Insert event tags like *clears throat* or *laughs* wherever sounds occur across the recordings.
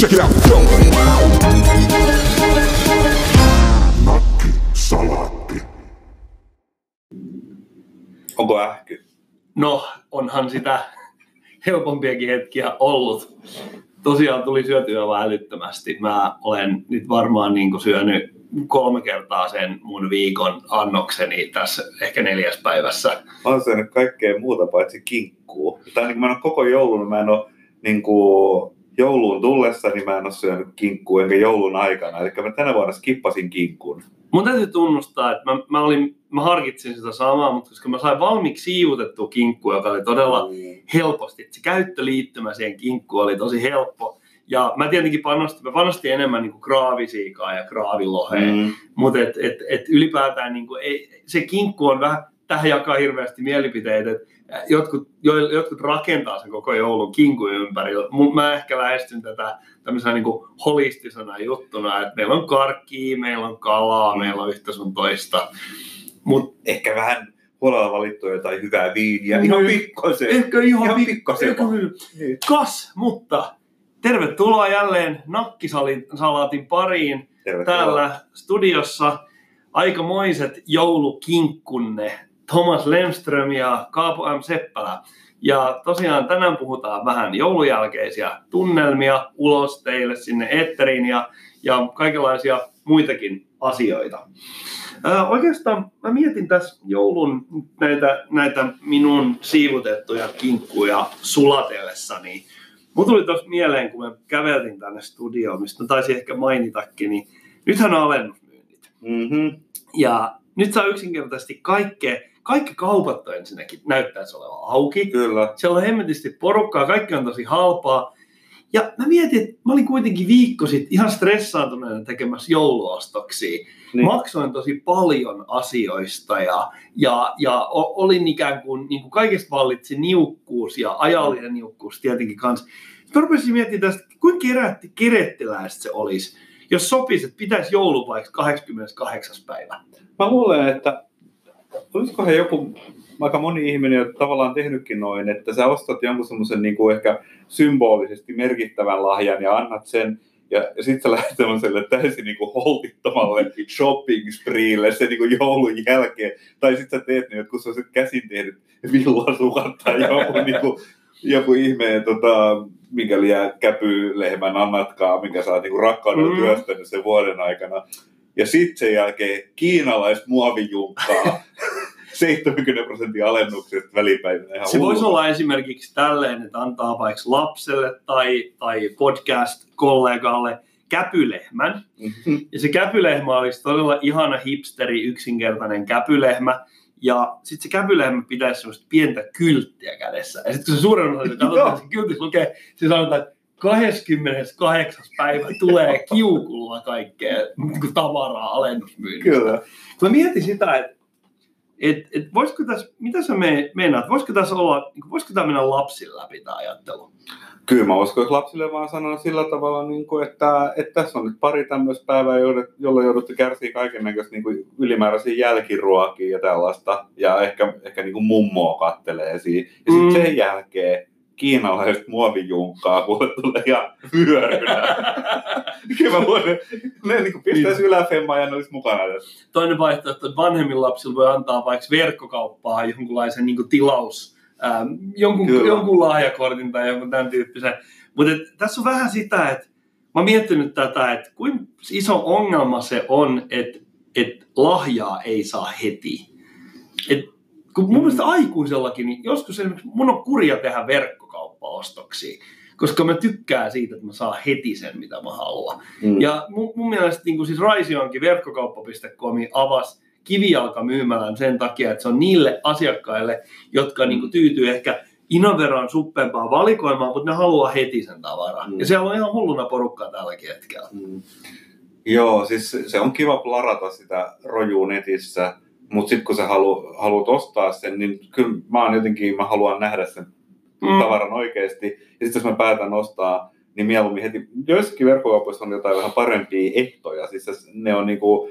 Check it out. Go. Nakki salaatti. Onko ähky? No, onhan sitä helpompiakin hetkiä ollut. Tosiaan tuli syötyä vaan älyttömästi. Mä olen nyt varmaan niin syönyt kolme kertaa sen mun viikon annokseni tässä ehkä neljäs päivässä. Mä oon syönyt kaikkea muuta paitsi kinkkuu. Tai niin mä en ole koko joulun, mä en ole niin kuin jouluun tullessa, niin mä en ole syönyt kinkkuu enkä joulun aikana. Eli mä tänä vuonna skippasin kinkkun. Mun täytyy tunnustaa, että mä, mä, olin, mä harkitsin sitä samaa, mutta koska mä sain valmiiksi siivutettua kinkkua, joka oli todella helposti, että se käyttöliittymä siihen kinkkuun oli tosi helppo. Ja mä tietenkin panostin, mä panostin enemmän niin kraavisiikaa ja kraaviloheen, mm. mutta et, et, et ylipäätään niin kuin, ei, se kinkku on vähän, tähän jakaa hirveästi mielipiteitä, että jotkut, jo, jotkut rakentaa sen koko joulun kinkun ympärillä. Mä ehkä lähestyn tätä tämmöisenä niin kuin holistisena juttuna, että meillä on karkkia, meillä on kalaa, meillä on yhtä sun toista. Mut, ehkä vähän huolella valittu jotain hyvää viiniä. Niin, ihan pikkasen. Ehkä ihan, ihan pikkasen. Niin. Kas, mutta tervetuloa jälleen nakkisalaatin pariin. Tervetuloa. Täällä studiossa aikamoiset joulukinkkunne Thomas Lemström ja Kaapo M. Seppälä. Ja tosiaan tänään puhutaan vähän joulujälkeisiä tunnelmia ulos teille sinne etteriin ja, ja kaikenlaisia muitakin asioita. Ää, oikeastaan mä mietin tässä joulun näitä, näitä minun siivutettuja kinkkuja sulatellessani. Mun tuli tuossa mieleen, kun mä käveltin tänne studioon, mistä taisin ehkä mainitakin, niin nythän on alennusmyynnit. Mm-hmm. Ja nyt saa yksinkertaisesti kaikkea, kaikki kaupat on ensinnäkin näyttäisi olevan auki. Kyllä. Siellä on hemmetisti porukkaa, kaikki on tosi halpaa. Ja mä mietin, että mä olin kuitenkin viikko sitten ihan stressaantuneena tekemässä jouluostoksia. Niin. Maksoin tosi paljon asioista ja, ja, ja olin ikään kuin, niin kuin kaikesta vallitsi niukkuus ja ajallinen niukkuus tietenkin kanssa. Mä rupesin miettimään tästä, kuinka kerätti, kerettiläistä se olisi, jos sopisi, että pitäisi joulupaiksi 88. päivä. Mä luulen, että olisikohan joku aika moni ihminen on tavallaan tehnytkin noin, että sä ostat jonkun semmoisen niin kuin ehkä symbolisesti merkittävän lahjan ja annat sen ja, ja sitten sä lähdet tämmöiselle täysin niin kuin holtittomalle shopping spreelle se niin kuin joulun jälkeen. Tai sitten sä teet niin, että kun sä käsin tehnyt villasukat tai joku, *laughs* niin kuin, joku ihmeen, tota, minkä liian käpylehmän annatkaa, minkä sä oot niin rakkaudella mm. työstänyt sen vuoden aikana. Ja sitten sen jälkeen kiinalais muovijunkkaa 70 *laughs* prosenttia alennuksesta välipäivinä. Ihan se hullu. voisi olla esimerkiksi tälleen, että antaa vaikka lapselle tai, tai podcast-kollegalle käpylehmän. Mm-hmm. Ja se käpylehmä olisi todella ihana hipsteri, yksinkertainen käpylehmä. Ja sitten se käpylehmä pitäisi sellaista pientä kylttiä kädessä. Ja sitten kun se suuren osa katsotaan, se kyltti lukee, se sanotaan, että 28. päivä tulee kiukulla kaikkea niin tavaraa alennusmyynnistä. Kyllä. Mä mietin sitä, että et, et voisiko tässä, mitä sä me, meinaat, voisiko tässä olla, niin voisiko tämä mennä lapsille läpi tämä ajattelu? Kyllä mä uskon, että lapsille vaan sanon sillä tavalla, niin kuin, että, että tässä on nyt pari tämmöistä päivää, jolloin joudutte kärsiä kaiken näköistä niin ylimääräisiä jälkiruokia ja tällaista. Ja ehkä, ehkä niin kuin mummoa kattelee siinä. Ja sitten mm. sen jälkeen kiinalaiset muovijunkkaa, kun tulee ihan vyörynä. *laughs* Kyllä mä voin, ne niin pistäisi niin. yläfemmaa ja ne olisi mukana tässä. Toinen vaihtoehto, että vanhemmilla lapsilla voi antaa vaikka verkkokauppaa jonkunlaisen niin tilaus, ähm, jonkun, jonkun lahjakortin tai jonkun tämän tyyppisen. Mutta tässä on vähän sitä, että mä oon miettinyt tätä, että kuinka iso ongelma se on, että, että lahjaa ei saa heti. Et, kun mun mielestä aikuisellakin, niin joskus esimerkiksi mun on kurja tehdä verkko kauppaostoksia, koska mä tykkään siitä, että mä saan heti sen, mitä mä haluan. Mm. Ja mun, mun mielestä niin kuin siis Raisionkin verkkokauppa.com avasi kivijalkamyymälän sen takia, että se on niille asiakkaille, jotka niin kuin tyytyy ehkä Inoveran suppempaa valikoimaan, mutta ne haluaa heti sen tavaran. Mm. Ja siellä on ihan hulluna porukkaa tälläkin hetkellä. Mm. Joo, siis se on kiva plarata sitä rojuu netissä, mutta sitten kun sä halu, haluat ostaa sen, niin kyllä mä oon jotenkin, mä haluan nähdä sen mm. tavaran oikeasti. Ja sitten jos mä päätän ostaa, niin mieluummin heti, joissakin verkkokaupoissa on jotain vähän parempia ehtoja. Siis ne on niinku,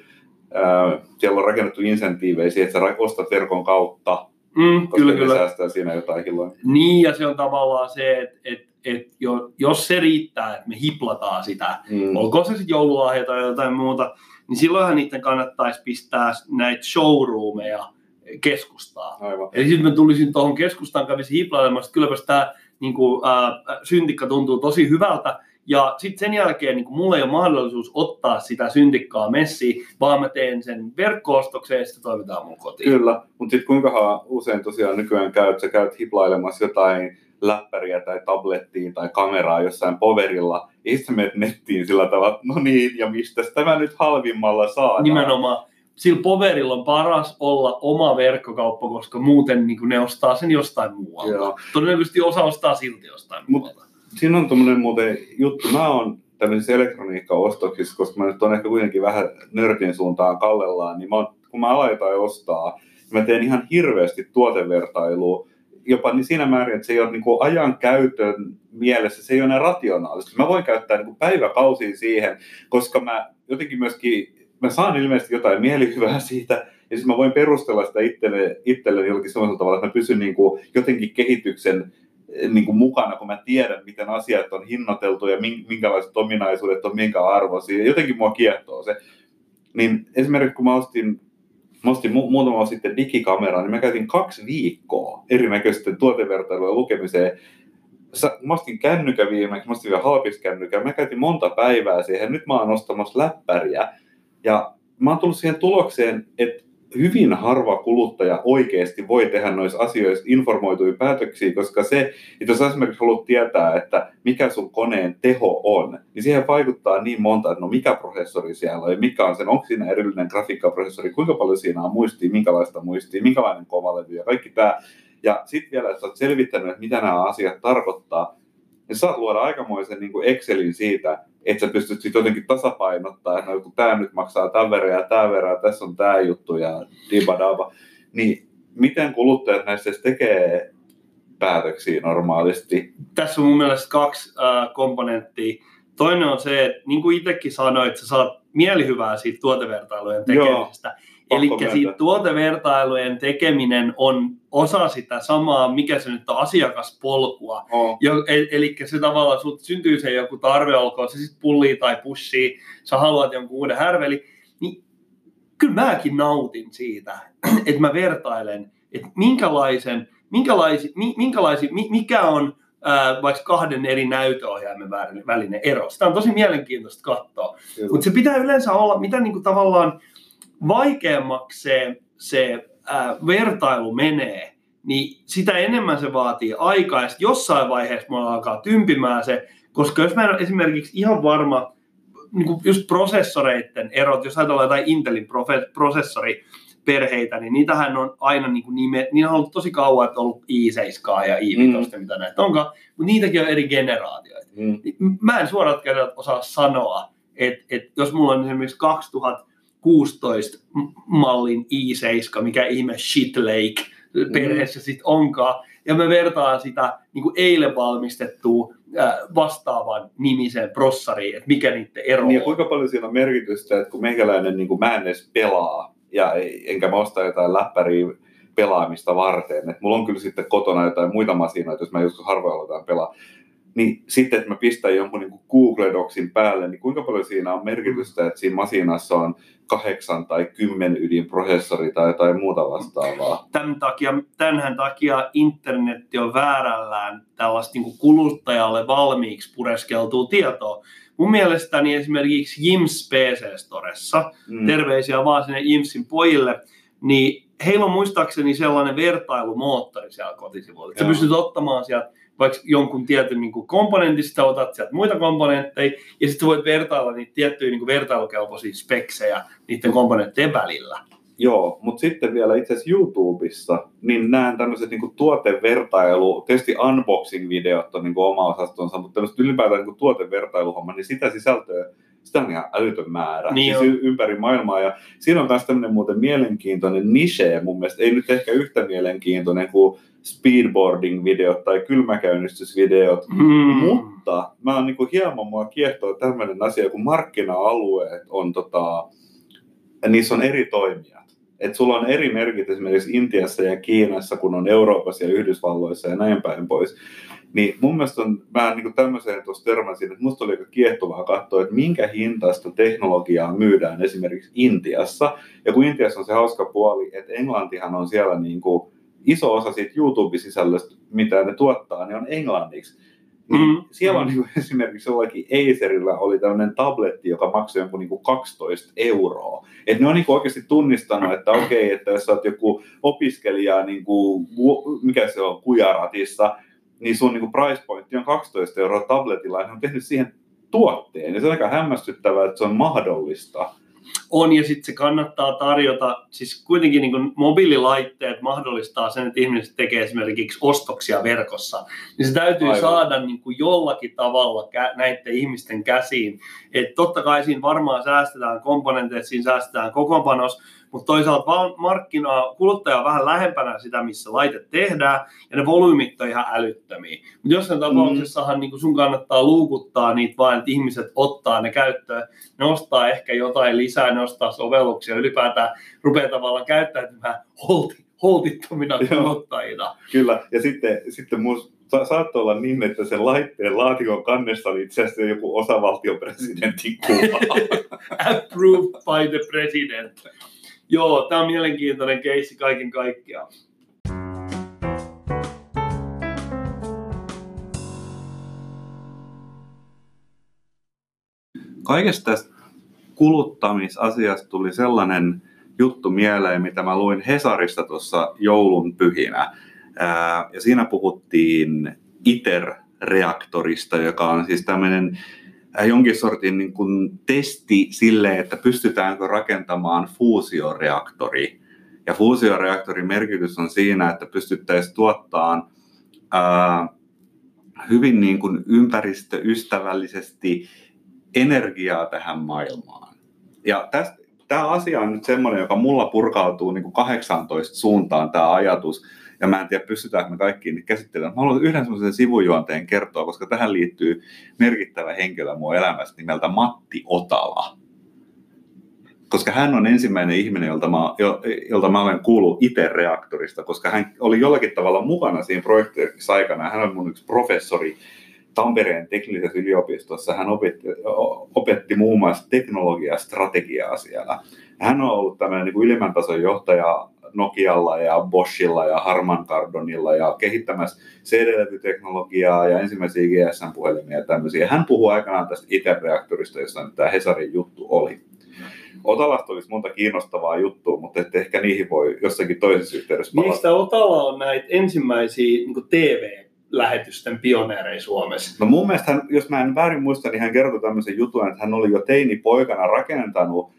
äh, siellä on rakennettu insentiivejä siihen, että sä ostat verkon kautta, mm, koska kyllä, kyllä. säästää siinä jotain hilloin. Niin, ja se on tavallaan se, että, että että jo, jos se riittää, että me hiplataan sitä, Mm. olkoon se sitten joululahja tai jotain muuta, niin silloinhan niiden kannattaisi pistää näitä showroomeja keskustaa. Aivan. Eli sitten mä tulisin tuohon keskustaan, kävisin hiplailemassa, että kylläpäs tämä niin kuin, ää, syntikka tuntuu tosi hyvältä. Ja sitten sen jälkeen niin mulla ei ole mahdollisuus ottaa sitä syntikkaa messiin, vaan mä teen sen verkko-ostokseen ja sitten toimitaan mun kotiin. Kyllä, mutta sitten kuinka usein tosiaan nykyään käyt, sä käyt hiplailemassa jotain läppäriä tai tablettiin tai kameraa jossain poverilla, ja sitten menet nettiin sillä tavalla, että no niin, ja mistä tämä nyt halvimmalla saadaan? Nimenomaan. Sillä poverilla on paras olla oma verkkokauppa, koska muuten niin ne ostaa sen jostain muualta. Joo. Todennäköisesti osa ostaa silti jostain Mut- muualta. Siinä on tuommoinen muuten juttu, mä oon tämmöisissä elektroniikkaostoksissa, koska mä nyt on ehkä kuitenkin vähän nörtin suuntaan kallellaan, niin mä oon, kun mä alan jotain ostaa, niin mä teen ihan hirveästi tuotevertailua, jopa niin siinä määrin, että se ei ole niin kuin ajan käytön mielessä, se ei ole enää rationaalista. Mä voin käyttää niin päiväkausia siihen, koska mä jotenkin myöskin, mä saan ilmeisesti jotain mielihyvää siitä, ja siis mä voin perustella sitä itselle, itselleni jollakin sellaisella tavalla, että mä pysyn niin kuin jotenkin kehityksen niin kuin mukana, kun mä tiedän, miten asiat on hinnoiteltu ja min- minkälaiset ominaisuudet on minkä arvoisia. Jotenkin mua kiehtoo se. Niin esimerkiksi kun mä ostin, mä ostin mu- muutama vuosi sitten digikameraa, niin mä käytin kaksi viikkoa erinäköisten tuotevertailujen lukemiseen. Sä, mä ostin kännykän viimeksi, mä ostin vielä halpiskännykän, mä käytin monta päivää siihen, nyt mä oon ostamassa läppäriä. Ja mä oon tullut siihen tulokseen, että hyvin harva kuluttaja oikeasti voi tehdä noissa asioissa informoituja päätöksiä, koska se, että jos esimerkiksi haluat tietää, että mikä sun koneen teho on, niin siihen vaikuttaa niin monta, että no mikä prosessori siellä on, mikä on sen, onko siinä erillinen grafiikkaprosessori, kuinka paljon siinä on muistia, minkälaista muistia, minkälainen kovalevy ja kaikki tämä. Ja sitten vielä, sä oot selvittänyt, että mitä nämä asiat tarkoittaa, niin saat luoda aikamoisen niin kuin Excelin siitä, että sä pystyt sitten jotenkin tasapainottaa, että no, kun tämä nyt maksaa tämän verran ja tämä verran, tässä on tämä juttu ja dibadaba. Niin miten kuluttajat näissä tekee päätöksiä normaalisti? Tässä on mun mielestä kaksi äh, komponenttia. Toinen on se, että niin kuin itsekin sanoit, että sä saat mielihyvää siitä tuotevertailujen tekemisestä. Eli siitä tuotevertailujen tekeminen on osa sitä samaa, mikä se nyt on, asiakaspolkua. Oh. E- eli se tavallaan sulta syntyy se joku tarve, olkoon se sitten pullia tai pushia, sä haluat jonkun uuden härveli, niin kyllä mäkin nautin siitä, *clears throat* että mä vertailen, että minkälaisen, minkälaisi, mi, minkälaisi, mi, mikä on ää, vaikka kahden eri näytöohjaimen välinen- välinen ero. Sitä on tosi mielenkiintoista katsoa. Mutta se pitää yleensä olla, mitä niinku tavallaan vaikeammaksi se, se ää, vertailu menee, niin sitä enemmän se vaatii aikaa. Ja jossain vaiheessa mulla alkaa tympimään se, koska jos mä en ole esimerkiksi ihan varma, niin kuin just prosessoreiden erot, jos ajatellaan jotain Intelin profe- prosessoriperheitä, niin niitähän on aina niin kuin nime, niin on ollut tosi kauan, että on ollut i7 ja i5, mm. mitä näitä onkaan, mutta niitäkin on eri generaatioita. Mm. Mä en suoraan osaa sanoa, että, että jos mulla on esimerkiksi 2000 16 mallin i7, mikä ihme shit lake perheessä mm. sitten onkaan. Ja me vertaan sitä niin kuin eilen valmistettua vastaavan nimiseen prossariin, että mikä niiden ero niin, on. kuinka paljon siinä on merkitystä, että kun meikäläinen, niin kuin mä en edes pelaa, ja enkä mä osta jotain läppäriä pelaamista varten. Et mulla on kyllä sitten kotona jotain muita masinoita, jos mä joskus harvoin aloitan pelaa. Niin sitten, että mä pistän jonkun niin Google Docsin päälle, niin kuinka paljon siinä on merkitystä, mm. että siinä masinassa on kahdeksan tai kymmen ydinprosessori tai jotain muuta vastaavaa. Tämän takia, tämänhän takia internetti on väärällään tällaista niin kuluttajalle valmiiksi pureskeltua tietoa. Mun mielestäni esimerkiksi Jims PC Storessa, Mm. terveisiä vaan sinne Jimsin pojille, niin heillä on muistaakseni sellainen vertailumoottori siellä kotisivuilla. Että Sä pystyt ottamaan sieltä vaikka jonkun tietyn niin komponentista, otat sieltä muita komponentteja, ja sitten voit vertailla niitä tiettyjä niin vertailukelpoisia speksejä niiden komponenttien välillä. Joo, mutta sitten vielä itse asiassa YouTubessa, niin näen tämmöiset niin tuotevertailu, tietysti unboxing-videot on niin oma osastonsa, mutta tämmöiset ylipäätään niin tuotevertailuhomma, niin sitä sisältöä, sitä on ihan älytön määrä. Niin siis y- ympäri maailmaa. Ja siinä on myös tämmöinen muuten mielenkiintoinen niche mun mielestä, ei nyt ehkä yhtä mielenkiintoinen kuin speedboarding-videot tai kylmäkäynnistysvideot, Mm. mutta mä oon niinku hieman mua kiehtoo tämmöinen asia, kun markkina-alueet on tota, niissä on eri toimijat. Et sulla on eri merkit esimerkiksi Intiassa ja Kiinassa, kun on Euroopassa ja Yhdysvalloissa ja näin päin pois. Niin mun mielestä on, mä niin tämmöiseen tuossa törmäsin, että musta oli aika kiehtovaa katsoa, että minkä hintaista teknologiaa myydään esimerkiksi Intiassa. Ja kun Intiassa on se hauska puoli, että Englantihan on siellä niin kuin iso osa siitä YouTube-sisällöstä, mitä ne tuottaa, niin on englanniksi. Niin mm. Siellä on niin kuin, esimerkiksi jollakin Acerilla oli tämmöinen tabletti, joka maksoi jonkun niin kuin 12 euroa. Et ne on niin kuin oikeasti tunnistanut, että okei, okay, että jos sä oot joku opiskelija, niin kuin, mikä se on, Kujaratissa, niin sun niin kuin price pointti on 12 euroa tabletilla, ja ne on tehnyt siihen tuotteen. Ja se on aika hämmästyttävää, että se on mahdollista on ja sitten se kannattaa tarjota, siis kuitenkin niin mobiililaitteet mahdollistaa sen, että ihmiset tekee esimerkiksi ostoksia verkossa, niin se täytyy Aivan. saada niin kuin jollakin tavalla näiden ihmisten käsiin. Että totta kai siinä varmaan säästetään komponenteissa, siinä säästetään kokoonpanos, mutta toisaalta markkinaa, kuluttaja on vähän lähempänä sitä, missä laite tehdään, ja ne volyymit on ihan älyttömiä. Mutta jossain tapauksessahan mm. niin sun kannattaa luukuttaa niitä vain, että ihmiset ottaa ne käyttöön, ne ostaa ehkä jotain lisää, ne ostaa sovelluksia, ylipäätään rupeaa tavallaan käyttäytymään holti, holtittomina kuluttajina. Kyllä, ja sitten, sitten musta sa- saattoi olla niin, että sen laitteen laatikon kannessa oli itse asiassa joku osavaltion presidentin kuva. *laughs* Approved by the president. Joo, tämä on mielenkiintoinen keissi kaiken kaikkiaan. Kaikesta tästä kuluttamisasiasta tuli sellainen juttu mieleen, mitä mä luin Hesarista tuossa joulun pyhinä. Ja siinä puhuttiin ITER-reaktorista, joka on siis tämmöinen jonkin sortin niin kuin testi sille, että pystytäänkö rakentamaan fuusioreaktori. Ja fuusioreaktorin merkitys on siinä, että pystyttäisiin tuottamaan äh, hyvin niin kuin ympäristöystävällisesti energiaa tähän maailmaan. Ja tästä, tämä asia on nyt semmoinen, joka mulla purkautuu niin kuin 18 suuntaan tämä ajatus, ja mä en tiedä, pystytäänkö me kaikkiin niitä käsittelemään. Mä haluan yhden semmoisen sivujuonteen kertoa, koska tähän liittyy merkittävä henkilö mun elämässä nimeltä Matti Otala. Koska hän on ensimmäinen ihminen, jolta mä, jolta mä olen kuullut itse-reaktorista, koska hän oli jollakin tavalla mukana siinä projektissa aikana. Hän on mun yksi professori Tampereen teknisessä yliopistossa. Hän opetti, opetti muun muassa teknologiastrategiaa siellä. Hän on ollut tämmöinen niin ylimmän tason johtaja Nokialla ja Boschilla ja Harman Kardonilla ja kehittämässä CD-levyteknologiaa ja ensimmäisiä GSM-puhelimia ja tämmöisiä. Hän puhuu aikanaan tästä ITER-reaktorista, jossa nyt tämä Hesarin juttu oli. Otalasta olisi monta kiinnostavaa juttua, mutta että ehkä niihin voi jossakin toisessa yhteydessä palata. Mistä Otala on näitä ensimmäisiä niin TV-lähetysten pioneereja Suomessa? No mun mielestä, hän, jos mä en väärin muista, niin hän kertoi tämmöisen jutun, että hän oli jo teini-poikana rakentanut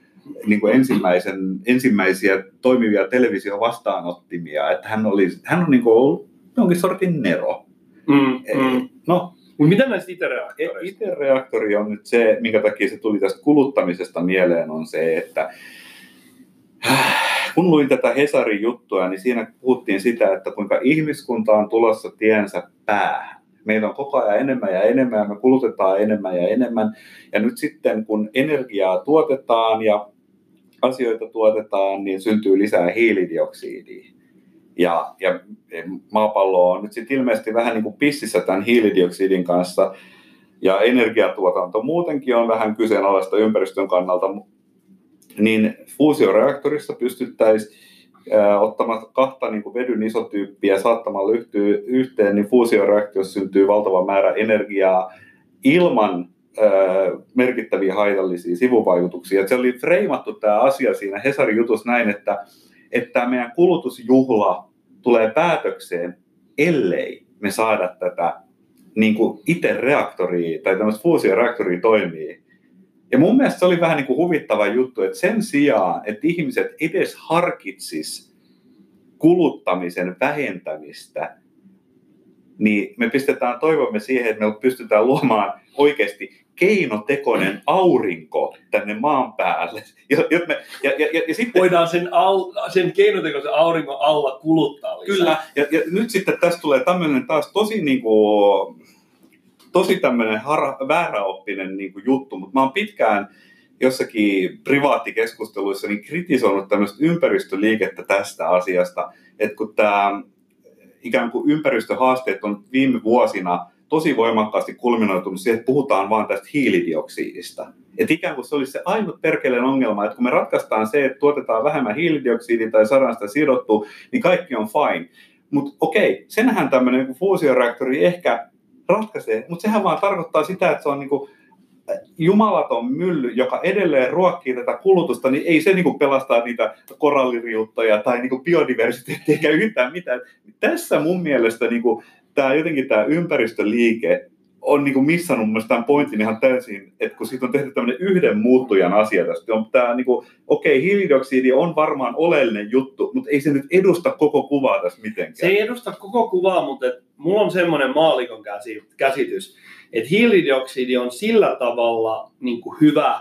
niin kuin ensimmäisen, ensimmäisiä toimivia televisiovastaanottimia, että hän, oli, hän on niin kuin ollut jonkin sortin nero. Mm, mm. No, mutta mitä näistä ITER-reaktoreista? ITER-reaktori on nyt se, minkä takia se tuli tästä kuluttamisesta mieleen, on se, että kun luin tätä Hesarin juttua, niin siinä puhuttiin sitä, että kuinka ihmiskunta on tulossa tiensä päähän. Meillä on koko ajan enemmän ja enemmän ja me kulutetaan enemmän ja enemmän. Ja nyt sitten kun energiaa tuotetaan ja asioita tuotetaan, niin syntyy lisää hiilidioksidia. Ja, ja maapallo on nyt sitten ilmeisesti vähän niin kuin pississä tämän hiilidioksidin kanssa, ja energiatuotanto muutenkin on vähän kyseenalaista ympäristön kannalta, niin fuusioreaktorissa pystyttäisiin ottamaan kahta niin kuin vedyn isotyyppiä saattamalla yhteen, niin fuusioreaktiossa syntyy valtava määrä energiaa ilman merkittäviä haitallisia sivuvaikutuksia. se oli freimattu tämä asia siinä Hesarin jutussa näin, että, että meidän kulutusjuhla tulee päätökseen, ellei me saada tätä niin kuin itse reaktoria tai tämmöistä fuusioreaktoria toimii. Ja mun mielestä se oli vähän niin kuin huvittava juttu, että sen sijaan, että ihmiset edes harkitsis kuluttamisen vähentämistä, niin me pistetään toivomme siihen, että me pystytään luomaan oikeasti keinotekoinen aurinko tänne maan päälle. Ja, ja, me, ja, ja, ja sitten, Voidaan sen, au, sen keinotekoisen auringon alla kuluttaa lisää. Kyllä, ja, ja nyt sitten tästä tulee tämmöinen taas tosi niin kuin, tosi tämmöinen har, vääräoppinen niin kuin juttu, mutta mä oon pitkään jossakin privaattikeskusteluissa niin kritisoinut tämmöistä ympäristöliikettä tästä asiasta, että kun tämä ikään kuin ympäristöhaasteet on viime vuosina tosi voimakkaasti kulminoitunut siihen, että puhutaan vaan tästä hiilidioksidista. Että ikään kuin se olisi se ainut perkeleen ongelma, että kun me ratkaistaan se, että tuotetaan vähemmän hiilidioksidia tai saadaan sitä sidottua, niin kaikki on fine. Mutta okei, senhän tämmöinen fuusioreaktori ehkä ratkaisee, mutta sehän vaan tarkoittaa sitä, että se on niin kuin jumalaton mylly, joka edelleen ruokkii tätä kulutusta, niin ei se niin pelastaa niitä koralliriuttoja tai niin kuin biodiversiteettiä eikä yhtään mitään. Tässä mun mielestä niin kuin, tämä jotenkin tämä ympäristöliike on niin kuin missannut mun tämän pointin ihan täysin, että kun siitä on tehty tämmöinen yhden muuttujan asia tästä, on tämä niin kuin, okei, okay, hiilidioksidi on varmaan oleellinen juttu, mutta ei se nyt edusta koko kuvaa tässä mitenkään. Se ei edusta koko kuvaa, mutta et, mulla on semmoinen maalikon käsitys, että hiilidioksidi on sillä tavalla niin kuin hyvä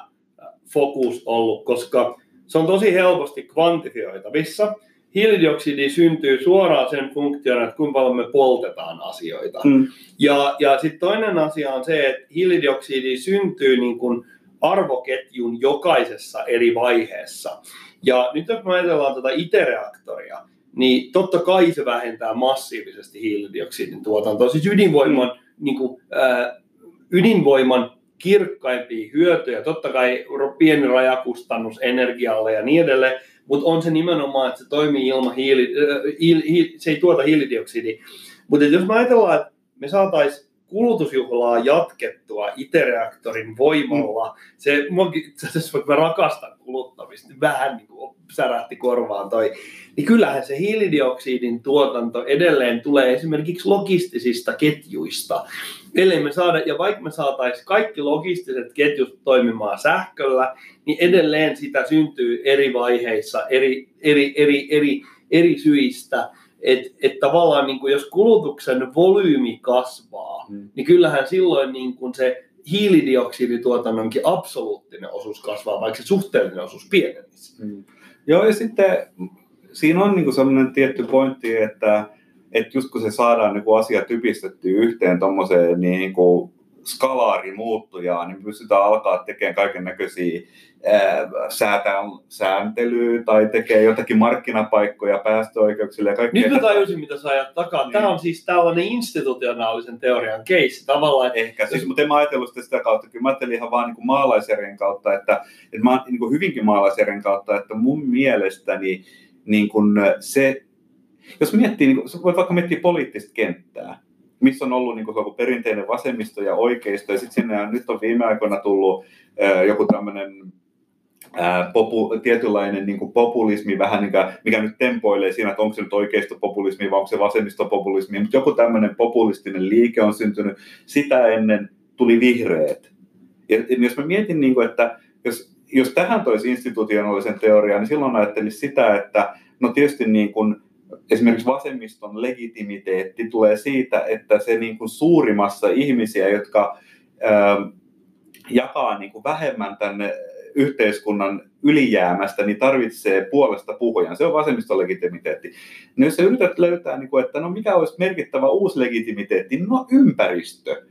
fokus ollut, koska se on tosi helposti kvantifioitavissa. Hiilidioksidi syntyy suoraan sen funktiona, että kuinka paljon me poltetaan asioita. Mm. Ja, ja sitten toinen asia on se, että hiilidioksidi syntyy niin kuin arvoketjun jokaisessa eri vaiheessa. Ja nyt jos me ajatellaan tätä itereaktoria, niin totta kai se vähentää massiivisesti hiilidioksidin tuotantoa. Siis ydinvoiman mm. Niin kuin, äh, ydinvoiman kirkkaimpia hyötyjä, totta kai pieni rajakustannus energialle ja niin edelleen, mutta on se nimenomaan, että se toimii ilman hiili, äh, hiili, hiili se ei tuota hiilidioksidia. Mutta jos me ajatellaan, että me saataisiin kulutusjuhlaa jatkettua itereaktorin voimalla. Mm. Se, itse *laughs* vaikka mä rakastan kuluttamista, vähän niin kuin särähti korvaan toi. Niin kyllähän se hiilidioksidin tuotanto edelleen tulee esimerkiksi logistisista ketjuista. Eli me saada, ja vaikka me saataisiin kaikki logistiset ketjut toimimaan sähköllä, niin edelleen sitä syntyy eri vaiheissa, eri, eri, eri, eri, eri syistä että et tavallaan niin kuin jos kulutuksen volyymi kasvaa, hmm. niin kyllähän silloin niin kuin se hiilidioksidituotannonkin absoluuttinen osuus kasvaa, vaikka se suhteellinen osuus pienenisi. Hmm. Joo, ja sitten siinä on niin sellainen tietty pointti, että, että just kun se saadaan niin asia typistettyä yhteen tuommoiseen niin kuin skalaarimuuttujaa, niin pystytään alkaa tekemään kaiken näköisiä sääntelyä tai tekee jotakin markkinapaikkoja päästöoikeuksille ja kaikkea. Nyt mä tajusin, mitä sä ajat takaa. Niin. Tämä on siis tällainen institutionaalisen teorian case tavallaan. Ehkä, siis, mutta en mä ajatellut sitä, sitä kautta. Kyllä mä ajattelin ihan vaan niin maalaisjärjen kautta, että, että mä niin kuin hyvinkin maalaisjärjen kautta, että mun mielestäni niin kuin se, jos miettii, niin kuin, voit vaikka miettiä poliittista kenttää, missä on ollut niin kuin, perinteinen vasemmisto ja oikeisto, ja sitten sinne nyt on viime aikoina tullut äh, joku tämmöinen popu, tietynlainen niin kuin populismi, vähän niin kuin, mikä nyt tempoilee siinä, että onko se nyt oikeistopopulismi vai onko se vasemmistopopulismi, mutta joku tämmöinen populistinen liike on syntynyt. Sitä ennen tuli vihreät. Ja jos mä mietin, niin kuin, että jos, jos tähän toisi institutionaalisen teorian, niin silloin ajattelisi sitä, että no tietysti niin kuin, esimerkiksi vasemmiston legitimiteetti tulee siitä, että se niin kuin suurimmassa ihmisiä, jotka ää, jakaa niin kuin vähemmän tänne yhteiskunnan ylijäämästä, niin tarvitsee puolesta puhujan. Se on vasemmiston legitimiteetti. No jos sä yrität löytää, niin kuin, että no mikä olisi merkittävä uusi legitimiteetti, no ympäristö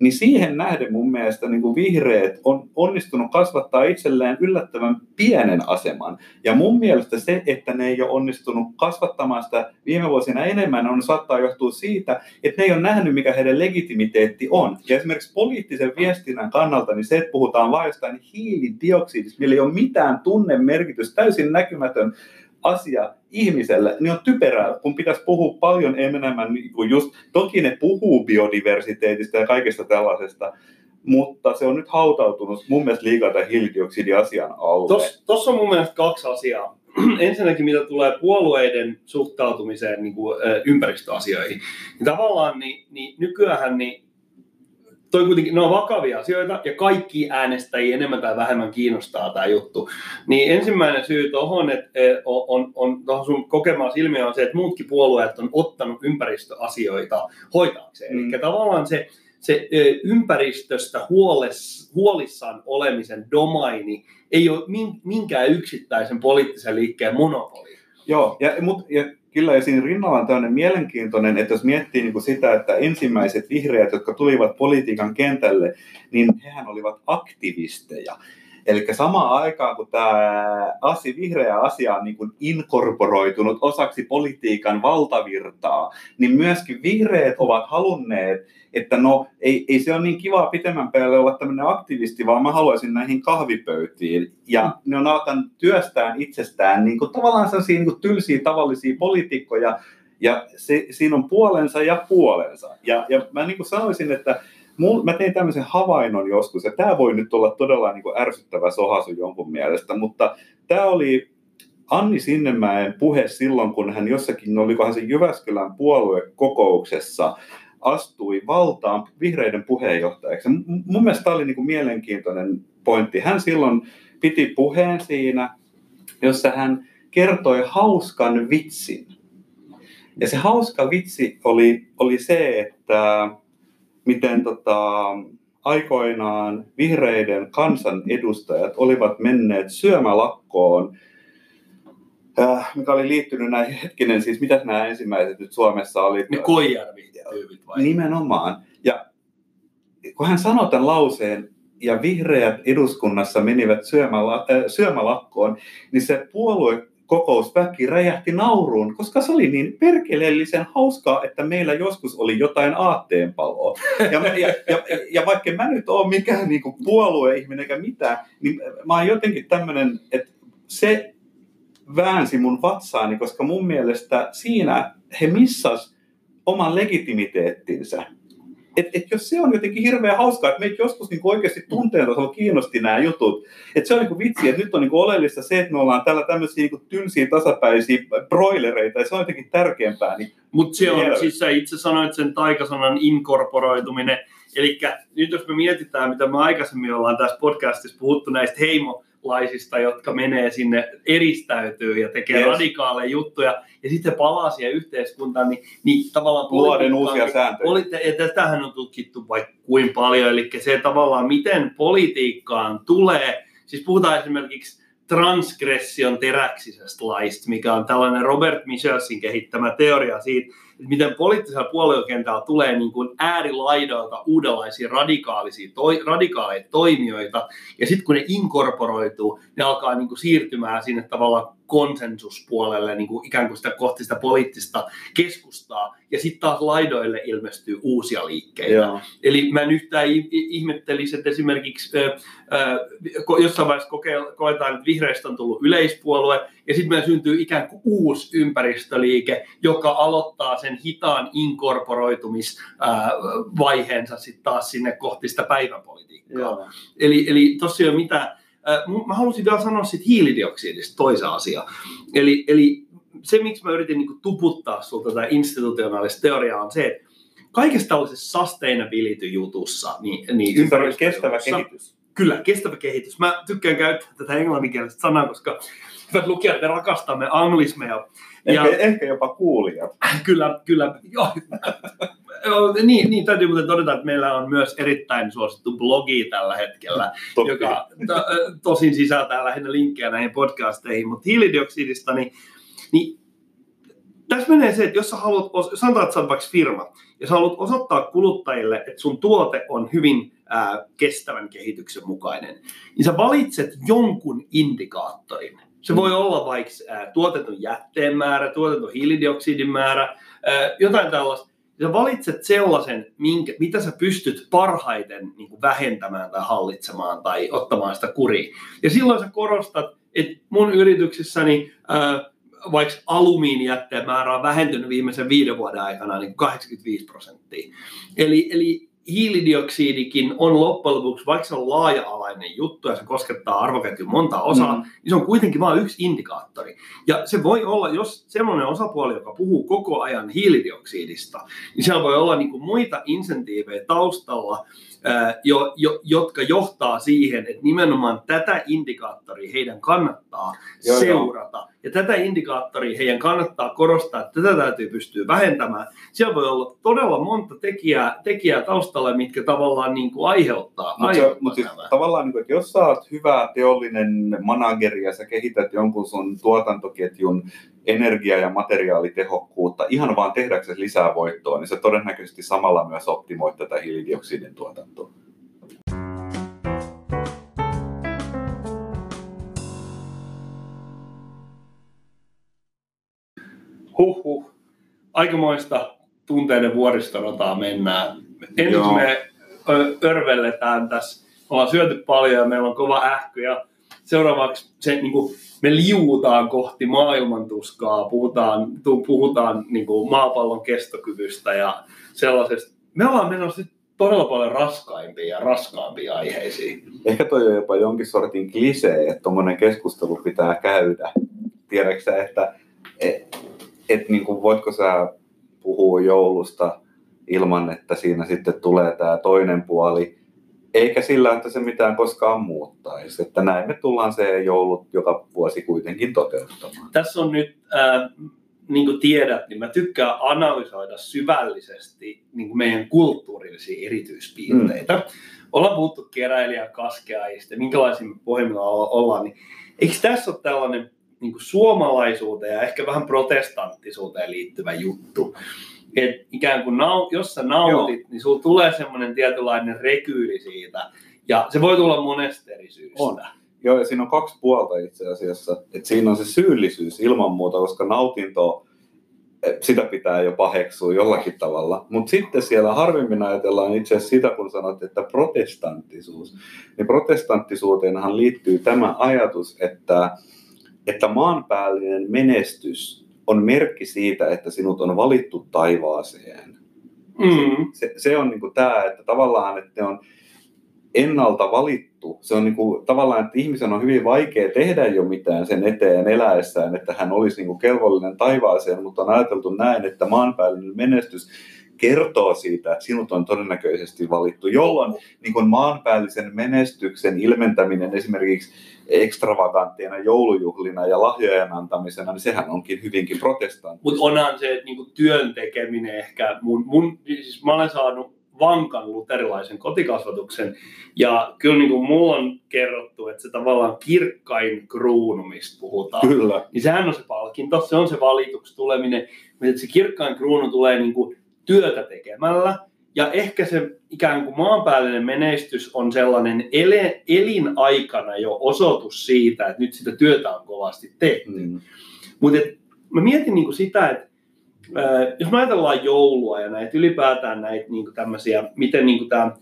niin siihen nähden mun mielestä niin kuin vihreät on onnistunut kasvattaa itselleen yllättävän pienen aseman. Ja mun mielestä se, että ne ei ole onnistunut kasvattamaan sitä viime vuosina enemmän, on saattaa johtua siitä, että ne ei ole nähnyt, mikä heidän legitimiteetti on. Ja esimerkiksi poliittisen viestinnän kannalta, niin se, että puhutaan vain jostain hiilidioksidista, millä ei ole mitään tunnemerkitystä, täysin näkymätön asia ihmiselle, niin on typerää, kun pitäisi puhua paljon enemmän, niin kuin just, toki ne puhuu biodiversiteetistä ja kaikesta tällaisesta, mutta se on nyt hautautunut mun mielestä liikaa tämän hiilidioksidiasian alle. Tuossa on mun mielestä kaksi asiaa. *clears throat* Ensinnäkin mitä tulee puolueiden suhtautumiseen niin kuin, ympäristöasioihin, niin tavallaan niin, niin nykyään niin toi kuitenkin, ne on vakavia asioita ja kaikki äänestäjiä enemmän tai vähemmän kiinnostaa tämä juttu. Niin ensimmäinen syy tuohon, että on, on, on sun kokemaan silmiä on se, että muutkin puolueet on ottanut ympäristöasioita hoitaakseen. Mm. Eli tavallaan se, se ympäristöstä huoles, huolissaan olemisen domaini ei ole minkään yksittäisen poliittisen liikkeen monopoli. Joo, ja, mut, ja kyllä ja siinä rinnalla on tämmöinen mielenkiintoinen, että jos miettii niin kuin sitä, että ensimmäiset vihreät, jotka tulivat politiikan kentälle, niin hehän olivat aktivisteja. Eli samaan aikaan, kun tämä asia, vihreä asia on niin kuin inkorporoitunut osaksi politiikan valtavirtaa, niin myöskin vihreät ovat halunneet, että no ei, ei se ole niin kivaa pitemmän päälle olla tämmöinen aktivisti, vaan mä haluaisin näihin kahvipöytiin. Ja ne on alkanut työstään itsestään niin kuin tavallaan sellaisia niin kuin tylsiä tavallisia poliitikkoja, ja se, siinä on puolensa ja puolensa. Ja, ja mä niin kuin sanoisin, että mä tein tämmöisen havainnon joskus, ja tämä voi nyt olla todella niin kuin ärsyttävä sohasu jonkun mielestä, mutta tämä oli Anni Sinnemäen puhe silloin, kun hän jossakin, olikohan se Jyväskylän puoluekokouksessa, astui valtaan vihreiden puheenjohtajaksi. Mun mielestä tämä oli niin kuin mielenkiintoinen pointti. Hän silloin piti puheen siinä, jossa hän kertoi hauskan vitsin. Ja se hauska vitsi oli, oli se, että miten tota, aikoinaan vihreiden kansanedustajat olivat menneet syömälakkoon, äh, mikä oli liittynyt näihin hetkinen, siis mitä nämä ensimmäiset nyt Suomessa oli? Ne Koijärvi-tyypit vai? Nimenomaan. Ja kun hän sanoi tämän lauseen, ja vihreät eduskunnassa menivät syömäla, äh, syömälakkoon, niin se puolue kokousväki räjähti nauruun, koska se oli niin perkeleellisen hauskaa, että meillä joskus oli jotain aatteenpaloa. Ja, ja, ja, ja vaikka mä nyt ole mikään niin puolueihminen eikä mitään, niin mä oon jotenkin tämmöinen, että se väänsi mun vatsaani, koska mun mielestä siinä he missas oman legitimiteettinsä et, et jos se on jotenkin hirveän hauskaa, että meitä joskus niin oikeasti tunteen tasolla kiinnosti nämä jutut, että se on niin vitsi, että nyt on niin oleellista se, että me ollaan täällä tämmöisiä niin tylsiä tasapäisiä broilereita, ja se on jotenkin tärkeämpää. Niin Mutta se on, siis sä itse sanoit sen taikasanan inkorporoituminen, eli nyt jos me mietitään, mitä me aikaisemmin ollaan tässä podcastissa puhuttu näistä heimo laisista, jotka menee sinne, eristäytyy ja tekee yes. radikaaleja juttuja, ja sitten palaa siihen yhteiskuntaan, niin, niin tavallaan... Luoden uusia sääntöjä. Poli- ja tätähän on tutkittu vaikka kuin paljon, eli se tavallaan, miten politiikkaan tulee, siis puhutaan esimerkiksi transgression teräksisestä laista, mikä on tällainen Robert Michelsin kehittämä teoria siitä, miten poliittisella puoluekentällä tulee niin kuin äärilaidoilta uudenlaisia radikaalisia, toi, radikaaleja toimijoita, ja sitten kun ne inkorporoituu, ne alkaa niin kuin siirtymään sinne tavallaan konsensuspuolelle niin kuin ikään kuin sitä kohti sitä poliittista keskustaa, ja sitten taas laidoille ilmestyy uusia liikkeitä. Joo. Eli mä en yhtään ihmettelisi, että esimerkiksi äh, äh, jossain vaiheessa koetaan, että vihreistä on tullut yleispuolue, ja sitten meillä syntyy ikään kuin uusi ympäristöliike, joka aloittaa sen hitaan inkorporoitumisvaiheensa sitten taas sinne kohti sitä päiväpolitiikkaa. Joo. Eli, eli tosiaan mitä Mä halusin vielä sanoa siitä hiilidioksidista toisa asia. Eli, eli se, miksi mä yritin niin tuputtaa sulta tätä institutionaalista teoriaa, on se, että kaikessa tällaisessa sustainability-jutussa, niin, niin ympäristö kestävä kehitys. Kyllä, kestävä kehitys. Mä tykkään käyttää tätä englanninkielistä sanaa, koska hyvät lukijat, me rakastamme anglismeja. Ehkä, ja, ehkä jopa kuulijat. Kyllä, kyllä. Joo. Niin, niin, täytyy muuten todeta, että meillä on myös erittäin suosittu blogi tällä hetkellä, Toki. joka to, tosin sisältää lähinnä linkkejä näihin podcasteihin, mutta hiilidioksidista, niin, niin tässä menee se, että jos sä haluat, sanotaan, että sä olet vaikka firma, ja sä haluat osoittaa kuluttajille, että sun tuote on hyvin ää, kestävän kehityksen mukainen, niin sä valitset jonkun indikaattorin. Se voi olla vaikka ää, tuotetun jätteen määrä, tuotetun hiilidioksidin määrä, ää, jotain tällaista sä valitset sellaisen, minkä, mitä sä pystyt parhaiten niin kuin vähentämään tai hallitsemaan tai ottamaan sitä kuriin. Ja silloin sä korostat, että mun yrityksessäni ää, vaikka alumiinijätteen määrä on vähentynyt viimeisen viiden vuoden aikana niin 85 prosenttia. Eli, eli hiilidioksidikin on loppujen lopuksi, vaikka se on laaja-alainen juttu ja se koskettaa arvoketjun monta osaa, mm. niin se on kuitenkin vain yksi indikaattori. Ja se voi olla, jos sellainen osapuoli, joka puhuu koko ajan hiilidioksidista, niin siellä voi olla niin kuin muita insentiivejä taustalla, jo, jo, jotka johtaa siihen, että nimenomaan tätä indikaattoria heidän kannattaa joo, seurata. Joo. Ja tätä indikaattoria heidän kannattaa korostaa, että tätä täytyy pystyä vähentämään. Siellä voi olla todella monta tekijää, tekijää taustalla, mitkä tavallaan niin kuin aiheuttaa. Mutta aiheuttaa mut siis, tavallaan, niin kuin, että jos sä oot hyvä teollinen manageri ja sä kehität jonkun sun tuotantoketjun energia- ja materiaalitehokkuutta ihan vaan tehdäksesi lisää voittoa, niin se todennäköisesti samalla myös optimoi tätä hiilidioksidin tuotantoa. Huhhuh, aikamoista tunteiden vuoristorataa mennään. Ensin me örvelletään tässä. Me ollaan syöty paljon ja meillä on kova ähky ja seuraavaksi se, niin kuin, me liuutaan kohti maailmantuskaa, puhutaan, puhutaan niin kuin, maapallon kestokyvystä ja sellaisesta. Me ollaan menossa todella paljon raskaimpia ja raskaampia aiheisiin. Ehkä toi on jopa jonkin sortin klisee, että tuommoinen keskustelu pitää käydä. Tiedätkö että et, et, niin kuin, voitko sä puhua joulusta ilman, että siinä sitten tulee tämä toinen puoli, eikä sillä, että se mitään koskaan muuttaisi. Että näin me tullaan se joulut joka vuosi kuitenkin toteuttamaan. Tässä on nyt, äh, niin kuin tiedät, niin mä tykkään analysoida syvällisesti niin kuin meidän kulttuurillisia erityispiirteitä. Mm. Ollaan puhuttu keräilijän kaskeajista minkälaisia me pohjimmillaan olla- ollaan, niin eikö tässä ole tällainen niin kuin suomalaisuuteen ja ehkä vähän protestanttisuuteen liittyvä juttu? Et ikään kuin nau, jos sä nautit, Joo. niin sulla tulee semmoinen tietynlainen rekyyli siitä. Ja se voi tulla monesta eri syystä. On. Joo, ja siinä on kaksi puolta itse asiassa. Että siinä on se syyllisyys ilman muuta, koska nautinto, eh, sitä pitää jo paheksua jollakin tavalla. Mutta sitten siellä harvemmin ajatellaan itse asiassa sitä, kun sanot, että protestanttisuus. Niin protestanttisuuteenhan liittyy tämä ajatus, että, että maanpäällinen menestys on merkki siitä, että sinut on valittu taivaaseen. Mm. Se, se on niin tämä, että tavallaan, että ne on ennalta valittu. Se on niin kuin, tavallaan, että ihmisen on hyvin vaikea tehdä jo mitään sen eteen eläessään, että hän olisi niin kuin kelvollinen taivaaseen, mutta on ajateltu näin, että maanpäällinen menestys kertoo siitä, että sinut on todennäköisesti valittu, jolloin niin kuin maanpäällisen menestyksen ilmentäminen esimerkiksi ekstravaganttina joulujuhlina ja lahjojen antamisena, niin sehän onkin hyvinkin protestantti. Mutta onhan se niinku työn tekeminen ehkä, mun, mun, siis mä olen saanut vankan luterilaisen kotikasvatuksen, ja kyllä niinku mulla on kerrottu, että se tavallaan kirkkain kruunu, mistä puhutaan, Kyllä. niin sehän on se palkinto, se on se valituksi tuleminen, mutta että se kirkkain kruunu tulee niinku työtä tekemällä, ja ehkä se ikään kuin maanpäällinen menestys on sellainen ele, elinaikana jo osoitus siitä, että nyt sitä työtä on kovasti tehty. Mm. Mutta mä mietin niinku sitä, että jos me ajatellaan joulua ja näitä ylipäätään näitä niinku tämmöisiä, miten niinku tämä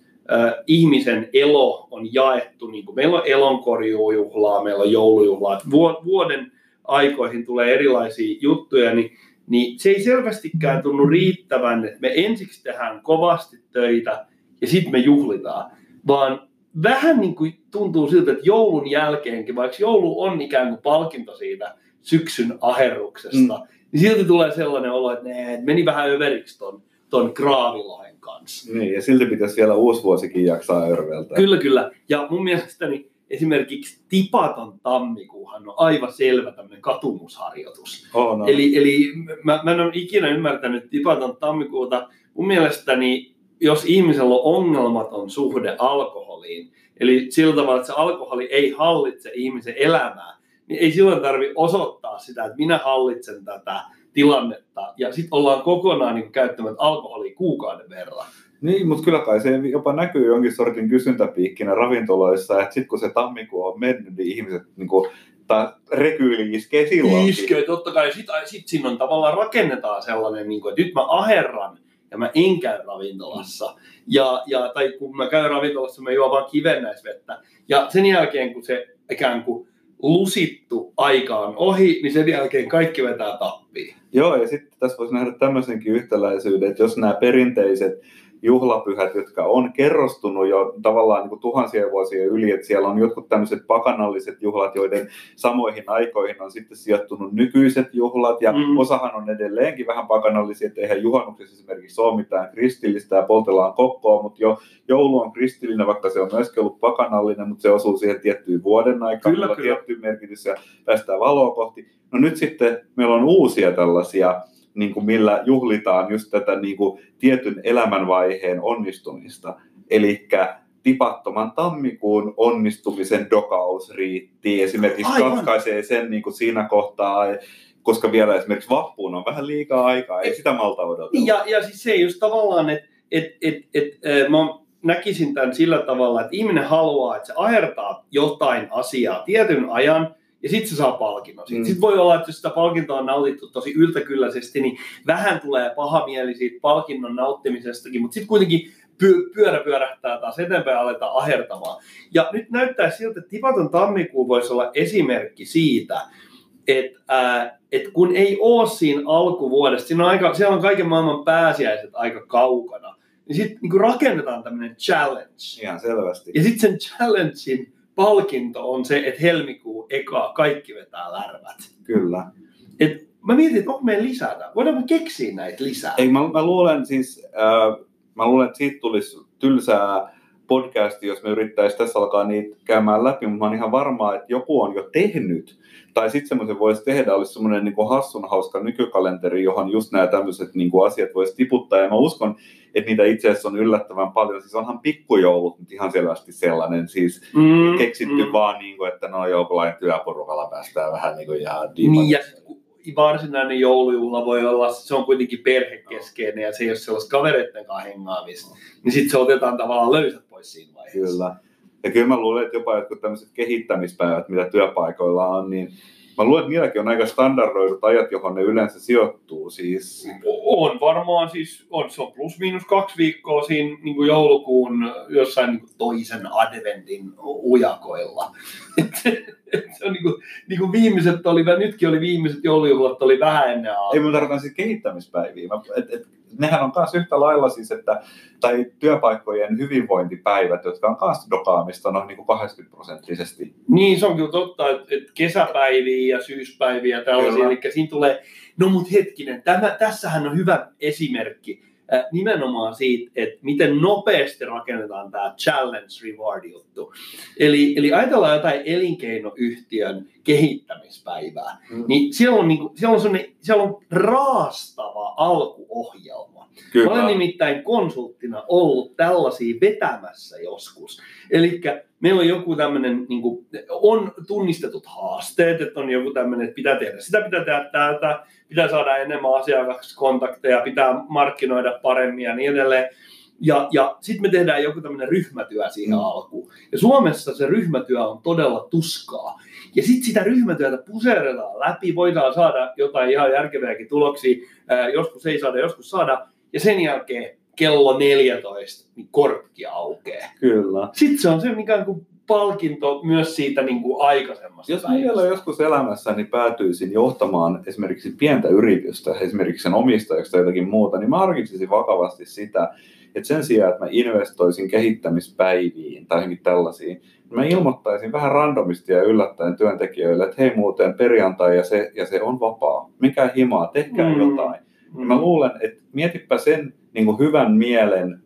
ihmisen elo on jaettu, niinku meillä on elonkorjuujuhlaa, meillä on joulujuhlaa, vuoden aikoihin tulee erilaisia juttuja, niin, niin se ei selvästikään tunnu riittävän, että me ensiksi tehdään kovasti töitä ja sitten me juhlitaan, vaan vähän niin kuin tuntuu siltä, että joulun jälkeenkin, vaikka joulu on ikään kuin palkinto siitä syksyn aherruksesta, mm. niin silti tulee sellainen olo, että ne meni vähän överiksi ton, ton kraavilohen kanssa. Niin, ja silti pitäisi vielä uusi vuosikin jaksaa örveltää. Kyllä, kyllä. Ja mun mielestäni esimerkiksi tipaton tammikuuhan on aivan selvä tämmöinen katumusharjoitus. Oh, no. Eli, eli mä, mä en ole ikinä ymmärtänyt tipaton tammikuuta. Mun mielestäni, jos ihmisellä on ongelmaton suhde alkoholiin, eli sillä tavalla, että se alkoholi ei hallitse ihmisen elämää, niin ei silloin tarvi osoittaa sitä, että minä hallitsen tätä tilannetta. Ja sitten ollaan kokonaan niin käyttämään alkoholia kuukauden verran. Niin, mutta kyllä kai se jopa näkyy jonkin sortin kysyntäpiikkinä ravintoloissa, että sitten kun se tammikuu on mennyt, niin ihmiset niin kuin, tai rekyyli iskee silloin. Iskee, totta kai. Sitten sit siinä on tavallaan rakennetaan sellainen, niin kuin, että nyt mä aherran ja mä en käy ravintolassa. Ja, ja, tai kun mä käyn ravintolassa, mä juon vaan kivennäisvettä. Ja sen jälkeen, kun se ikään kuin lusittu aika on ohi, niin sen jälkeen kaikki vetää tappiin. Joo, ja sitten tässä voisi nähdä tämmöisenkin yhtäläisyyden, että jos nämä perinteiset juhlapyhät, jotka on kerrostunut jo tavallaan niin kuin tuhansien vuosien yli, että siellä on jotkut tämmöiset pakanalliset juhlat, joiden samoihin aikoihin on sitten sijoittunut nykyiset juhlat, ja Mm. osahan on edelleenkin vähän pakanallisia, että eihän juhannuksessa esimerkiksi ole mitään kristillistä ja poltellaan kokkoa, mutta jo joulu on kristillinen, vaikka se on myöskin ollut pakanallinen, mutta se osuu siihen tiettyyn vuoden aikaan, Kyllä, kyllä. tietty merkitys ja päästään valoa kohti. No nyt sitten meillä on uusia tällaisia niin kuin millä juhlitaan just tätä niin kuin tietyn elämänvaiheen onnistumista. Eli tipattoman tammikuun onnistumisen dokaus riitti. Esimerkiksi Aivan. katkaisee sen niin kuin siinä kohtaa, koska vielä esimerkiksi vappuun on vähän liikaa aikaa, ei sitä malta odotella. Ja, ja siis se just tavallaan, että et, et, et, äh, mä näkisin tämän sillä tavalla, että ihminen haluaa, että se ahertaa jotain asiaa tietyn ajan, ja sitten se saa palkinnon. Sitten Mm. sit voi olla, että jos sitä palkintoa on nautittu tosi yltäkylläisesti, niin vähän tulee paha mieli siitä palkinnon nauttimisestakin, mutta sitten kuitenkin py- pyörä pyörähtää taas eteenpäin ja aletaan ahertamaan. Ja nyt näyttää siltä, että tipaton tammikuu voisi olla esimerkki siitä, että ää, et kun ei ole siinä alkuvuodesta, siinä on aika, siellä on kaiken maailman pääsiäiset aika kaukana, niin sitten niin rakennetaan tämmöinen challenge. Ihan selvästi. Ja sitten sen challengein palkinto on se, että helmikuu ekaa kaikki vetää lärvät. Kyllä. Et mä mietin, että onko meidän lisätä. Voidaanko me keksiä näitä lisää? Ei, mä, mä, luulen siis, äh, mä luulen, että siitä tulisi tylsää podcastia, jos me yrittäisiin tässä alkaa niitä käymään läpi, mutta mä oon ihan varma, että joku on jo tehnyt. Tai sitten semmoisen voisi tehdä, olisi semmoinen niin hassun hauska nykykalenteri, johon just nämä tämmöiset niin asiat voisi tiputtaa. Ja mä uskon, että niitä itse asiassa on yllättävän paljon. Siis onhan pikkujoulut nyt ihan selvästi sellainen, siis Mm, keksitty vaan, niin kuin, että no jollain työporukalla päästään vähän niin kuin Niin, ja varsinainen joulujuhla voi olla, se on kuitenkin perhekeskeinen ja se ei ole sellaista kavereiden kanssa hengaamista. Niin sitten se otetaan tavallaan löysät pois siinä vaiheessa. Kyllä. Ja kyllä mä luulen, että jopa jotkut tämmöiset kehittämispäivät, mitä työpaikoilla on, niin mä luulen, että niilläkin on aika standardoidut ajat, johon ne yleensä sijoittuu. Siis, On varmaan siis, on, se on plus miinus kaksi viikkoa siinä niin kuin joulukuun jossain niin kuin toisen adventin ujakoilla. *laughs* Se, on niin kuin, niin kuin viimeiset oli, nytkin oli viimeiset joulujuhlat, oli vähän ennen ei aamu. mä tarkoitan siis kehittämispäiviä. Mä, et, et, nehän on myös yhtä lailla siis, että, tai työpaikkojen hyvinvointipäivät, jotka on myös dokaamista noin niin kuin 80 prosenttisesti. Niin, se on kyllä totta, että, kesäpäiviä ja syyspäiviä ja tällaisia, Kyllä. eli siinä tulee, no mut hetkinen, tämä, tässähän on hyvä esimerkki nimenomaan siitä, että miten nopeasti rakennetaan tämä challenge reward juttu. Eli, eli ajatellaan jotain elinkeinoyhtiön kehittämispäivää, Mm. niin siellä on, niinku, siellä on, siellä on raastava alkuohjelma. Kyllä. Mä olen nimittäin konsulttina ollut tällaisia vetämässä joskus. Eli meillä on joku tämmöinen, niin kuin, on tunnistetut haasteet, että on joku tämmöinen, että pitää tehdä sitä, pitää tehdä tätä, pitää saada enemmän asiakaskontakteja, pitää markkinoida paremmin ja niin edelleen. Ja, ja sitten me tehdään joku tämmöinen ryhmätyö siihen Mm. alkuun. Ja Suomessa se ryhmätyö on todella tuskaa. Ja sitten sitä ryhmätyötä puseretaan läpi, voidaan saada jotain ihan järkeviäkin tuloksia. Ää, joskus ei saada, joskus saada. Ja sen jälkeen kello 14 niin korkki aukeaa. Kyllä. Sitten se on se mikä kuin palkinto myös siitä niin kuin aikaisemmasta Jos päivästä. vielä joskus elämässäni päätyisin johtamaan esimerkiksi pientä yritystä, esimerkiksi sen omistajaksi tai jotakin muuta, niin mä harkitsisin vakavasti sitä, että sen sijaan, että mä investoisin kehittämispäiviin tai johonkin tällaisiin, niin mä ilmoittaisin vähän randomisti ja yllättäen työntekijöille, että hei muuten perjantai ja se, ja se on vapaa. Mikä himaa, tehkää Mm. jotain. Ja mä luulen, että mietipä sen niin kuin hyvän mielen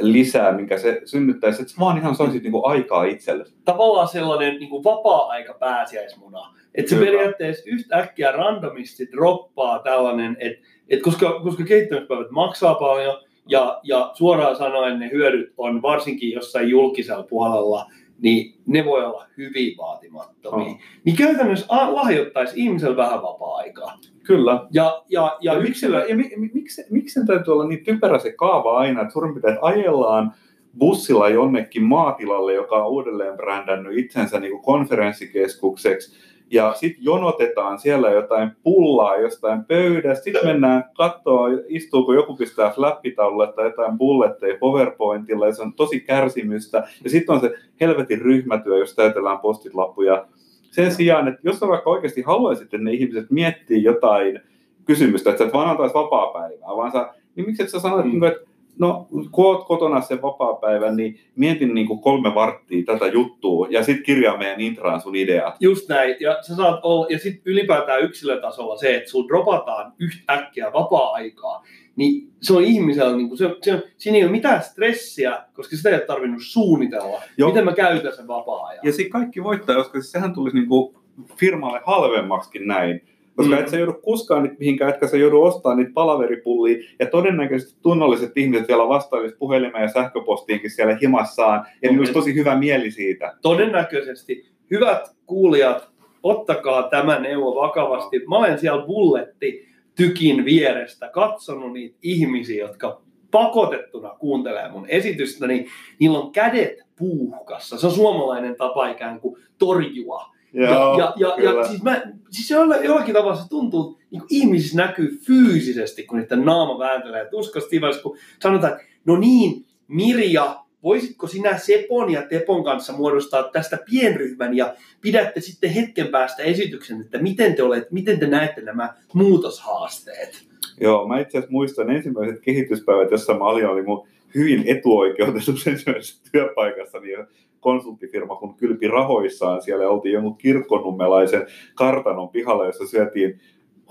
lisää, minkä se synnyttäisi, että se vaan ihan soisit niin kuin aikaa itselle. tavallaan sellainen niin kuin vapaa-aika pääsiäismuna. Että se Kyllä. periaatteessa yhtäkkiä randomisti droppaa tällainen, että et koska, koska kehittämispäivät maksaa paljon ja, ja suoraan sanoen ne hyödyt on varsinkin jossain julkisella puolella, niin ne voi olla hyvin vaatimattomia. Oh. Niin käytännössä lahjoittaisi ihmisellä vähän vapaa-aikaa. Kyllä. Ja, ja, ja Ja, miksi, yksilö... ja mi, mi, miksi, miksi täytyy olla niin typerä se kaava aina, että suurin piirtein ajellaan bussilla jonnekin maatilalle, joka on uudelleen brändännyt itsensä niin kuin konferenssikeskukseksi, ja sitten jonotetaan siellä jotain pullaa jostain pöydästä, sitten mennään katsoa, istuuko joku pistää flappitaululle tai jotain bulletteja PowerPointilla, ja se on tosi kärsimystä, ja sitten on se helvetin ryhmätyö, jos täytellään postitlappuja. Sen sijaan, että jos sä vaikka oikeasti haluaisit, että ne ihmiset miettii jotain kysymystä, että sä et vaan antaisi vapaa-päivää, vaan sä, niin miksi et sä sanoit, mm. että no kun oot kotona sen vapaa-päivän, niin mietin niin kuin kolme varttia tätä juttua ja sitten kirjaa meidän intraan sun ideat. Just näin. Ja, sä saat olla, ja sitten ylipäätään yksilötasolla se, että sulla dropataan yhtäkkiä vapaa-aikaa, niin se on ihmisellä, niin kuin se, se, siinä ei ole mitään stressiä, koska sitä ei ole tarvinnut suunnitella, Joo. Joo. miten mä käytän sen vapaa-ajan. Ja sitten kaikki voittaa, koska siis sehän tulisi niin kuin firmalle halvemmaksikin näin. Koska Mm. et sä joudu kuskaan niitä mihinkään, etkä sä joudu ostamaan niitä palaveripullia. Ja todennäköisesti tunnolliset ihmiset vielä vastaavissa puhelimeen ja sähköpostiinkin siellä himassaan. Ja niillä olisi tosi hyvä mieli siitä. Todennäköisesti, hyvät kuulijat, ottakaa tämä neuvo vakavasti. Mä olen siellä bulletti tykin vierestä katsonut niitä ihmisiä, jotka pakotettuna kuuntelee mun esitystä, niin niillä on kädet puuhkassa. Se on suomalainen tapa ikään kuin torjua Joo, ja, ja, ja, kyllä. ja siis, mä, siis jollakin, tavalla se tuntuu, niin kuin ihmisissä näkyy fyysisesti, kun niiden naama vääntelee tuskasti, kun sanotaan, että no niin, Mirja, voisitko sinä Sepon ja Tepon kanssa muodostaa tästä pienryhmän ja pidätte sitten hetken päästä esityksen, että miten te, olette, miten te näette nämä muutoshaasteet? Joo, mä itse asiassa muistan ensimmäiset kehityspäivät, jossa mä olin, oli mun hyvin etuoikeutetussa *laughs* työpaikassa, niin konsulttifirma kun kylpi rahoissaan, siellä oltiin jonkun kirkkonummelaisen kartanon pihalla, jossa syötiin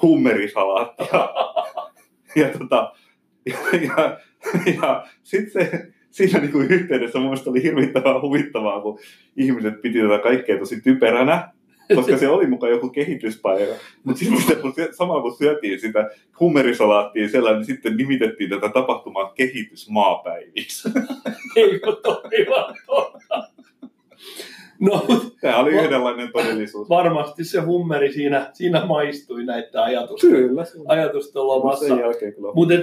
hummerisalaattia. *laughs* ja, tota, ja, ja, ja sitten se, siinä niinku yhteydessä mun mielestä oli hirvittävän huvittavaa, kun ihmiset piti tätä kaikkea tosi typeränä, koska se *laughs* oli mukaan joku kehityspäivä. Mutta sitten sitä, kun se, samalla kun syötiin sitä hummerisalaattia sellainen, niin sitten nimitettiin tätä tapahtumaa kehitysmaapäiviksi. *laughs* Ei kun toimiva totta. No, Tämä oli yhdenlainen todellisuus. varmasti se hummeri siinä, siinä maistui näitä ajatusta, Kyllä. ajatusten lomassa. Mutta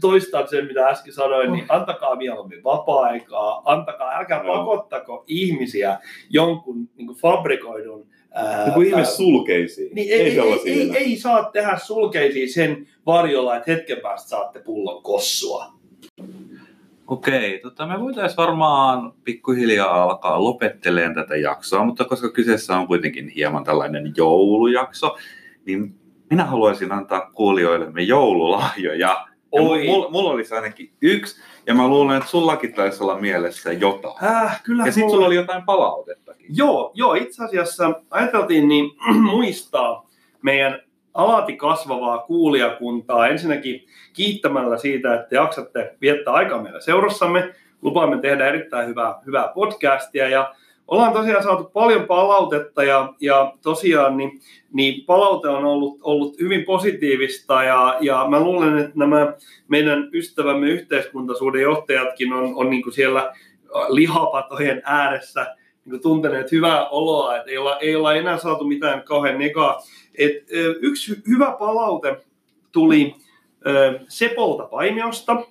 toistan sen, mitä äsken sanoin, niin antakaa mieluummin vapaa-aikaa, antakaa, älkää Joo. pakottako ihmisiä jonkun niin fabrikoidun... Ää, Joku ihme sulkeisiin. niin ei, ei, ei, ei, ei, saa tehdä sulkeisiin sen varjolla, että hetken päästä saatte pullon kossua. Okei, tota, me voitaisiin varmaan pikkuhiljaa alkaa lopetteleen tätä jaksoa, mutta koska kyseessä on kuitenkin hieman tällainen joulujakso, niin minä haluaisin antaa kuulijoillemme joululahjoja. Oi. Mulla, mulla olisi ainakin yksi, ja mä luulen, että sullakin taisi olla mielessä jotain. Äh, kyllä Ja sitten sulla oli jotain palautettakin. Joo, joo, itse asiassa ajateltiin niin *clears throat* muistaa meidän alati kasvavaa kuulijakuntaa ensinnäkin kiittämällä siitä, että jaksatte viettää aikaa meillä seurassamme. Lupaamme tehdä erittäin hyvää, hyvää podcastia ja ollaan tosiaan saatu paljon palautetta ja, ja tosiaan niin, niin palaute on ollut, ollut hyvin positiivista ja, ja mä luulen, että nämä meidän ystävämme yhteiskuntasuuden johtajatkin on, on niin kuin siellä lihapatojen ääressä niin kuin tunteneet hyvää oloa, että ei olla, ei olla enää saatu mitään kauhean negaa. Et, ö, yksi hy- hyvä palaute tuli ö, Sepolta Paimiosta,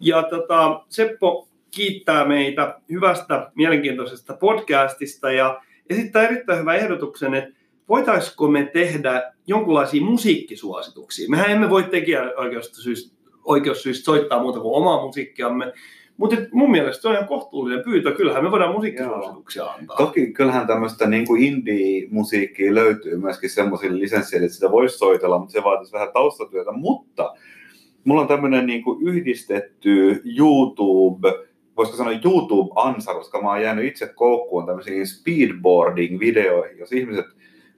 ja tota, Seppo kiittää meitä hyvästä, mielenkiintoisesta podcastista ja esittää erittäin hyvän ehdotuksen, että voitaisiko me tehdä jonkinlaisia musiikkisuosituksia. Mehän emme voi tekijäoikeussyistä oikeussyistä soittaa muuta kuin omaa musiikkiamme, mutta mun mielestä se on ihan kohtuullinen pyytö. Kyllähän me voidaan musiikkisuosituksia antaa. Toki kyllähän tämmöistä niin kuin indie-musiikkia löytyy myöskin semmoisille lisenssille, että sitä voisi soitella, mutta se vaatisi vähän taustatyötä. Mutta mulla on tämmöinen niin kuin yhdistetty YouTube, voisiko sanoa YouTube-ansa, koska mä oon jäänyt itse koukkuun tämmöisiin speedboarding-videoihin, jos ihmiset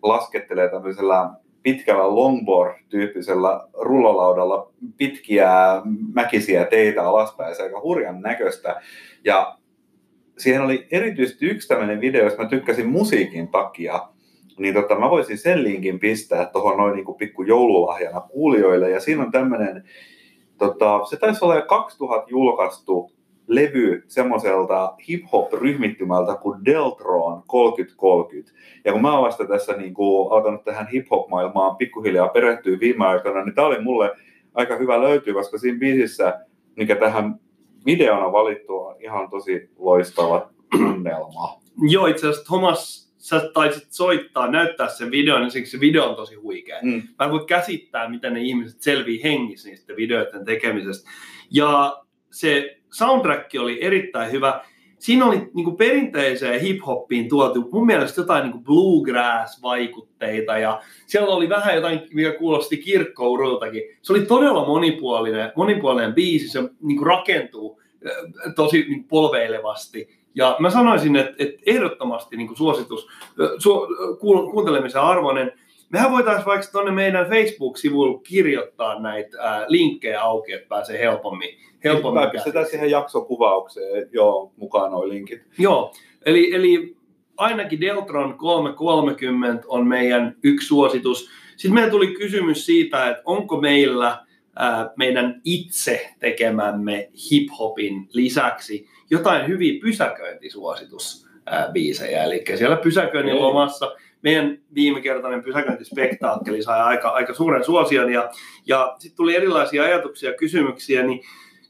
laskettelee tämmöisellä pitkällä longboard-tyyppisellä rullalaudalla pitkiä mäkisiä teitä alaspäin, se aika hurjan näköistä. Ja siihen oli erityisesti yksi tämmöinen video, jos mä tykkäsin musiikin takia, niin tota, mä voisin sen linkin pistää tuohon noin niin pikku joululahjana kuulijoille. Ja siinä on tämmöinen, tota, se taisi olla jo 2000 julkaistu levy semmoiselta hip-hop-ryhmittymältä kuin Deltron 3030. Ja kun mä oon vasta tässä niin kuin, alkanut tähän hip-hop-maailmaan pikkuhiljaa perehtyä viime aikoina, niin tämä oli mulle aika hyvä löytyy, koska siinä biisissä, mikä tähän videona on valittu, on ihan tosi loistava tunnelma. Joo, itse asiassa Thomas, sä taisit soittaa, näyttää sen videon, niin siksi se video on tosi huikea. Mm. Mä en voi käsittää, miten ne ihmiset selvii hengissä niistä videoiden tekemisestä. Ja se soundtrack oli erittäin hyvä. Siinä oli niin kuin perinteiseen hip-hoppiin tuotu mun mielestä jotain niin kuin bluegrass-vaikutteita ja siellä oli vähän jotain, mikä kuulosti kirkkourultakin. Se oli todella monipuolinen, monipuolinen biisi, se niin kuin rakentuu tosi niin polveilevasti. Ja mä sanoisin, että, että ehdottomasti niin kuin suositus, su, kuuntelemisen arvoinen. Mehän voitaisiin vaikka tuonne meidän Facebook-sivuille kirjoittaa näitä ää, linkkejä auki, että pääsee helpommin, helpommin Mä pistetään siihen jaksokuvaukseen joo, mukaan nuo linkit. Joo, eli, eli ainakin Deltron 330 on meidän yksi suositus. Sitten meillä tuli kysymys siitä, että onko meillä ää, meidän itse tekemämme hip-hopin lisäksi jotain hyviä pysäköintisuositusbiisejä. Eli siellä pysäköinnin lomassa meidän viimekertainen pysäköintispektaakkeli sai aika, aika suuren suosion ja, ja sitten tuli erilaisia ajatuksia ja kysymyksiä, niin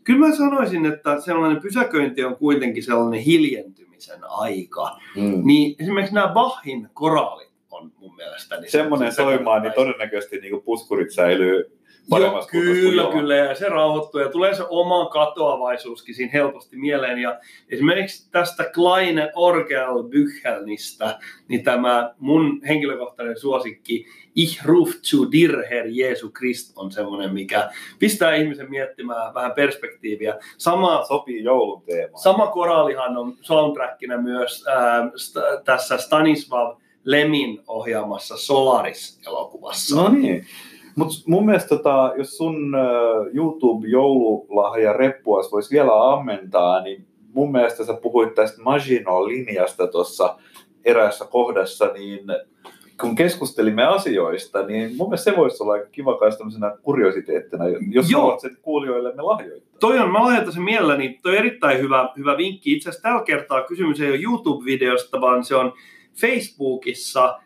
kyllä mä sanoisin, että sellainen pysäköinti on kuitenkin sellainen hiljentymisen aika. Mm. Niin esimerkiksi nämä Bachin koraalit mun mielestä. Niin Semmoinen se- se soimaan, niin todennäköisesti niin puskurit säilyy paremmassa kuin kyllä, ilman. kyllä, ja se rauhoittuu ja tulee se oma katoavaisuuskin siinä helposti mieleen. Ja esimerkiksi tästä Kleine Orgel Büchelnistä, niin tämä mun henkilökohtainen suosikki Ich ruf zu dir, Herr Jeesu Krist, on semmoinen, mikä pistää ihmisen miettimään vähän perspektiiviä. Sama Sopii joulun teemaan. Sama koraalihan on soundtrackina myös ää, st- tässä Stanislav Lemin ohjaamassa Solaris-elokuvassa. No niin. Mutta mun mielestä tota, jos sun YouTube-joululahja reppuas voisi vielä ammentaa, niin mun mielestä sä puhuit tästä Magino-linjasta tuossa eräässä kohdassa, niin kun keskustelimme asioista, niin mun mielestä se voisi olla kiva kai tämmöisenä kuriositeettina, jos Joo. haluat sen kuulijoillemme lahjoittaa. Toi on, mä lahjoitan sen mielelläni, toi on erittäin hyvä, hyvä vinkki. Itse asiassa tällä kertaa kysymys ei ole YouTube-videosta, vaan se on Facebookissa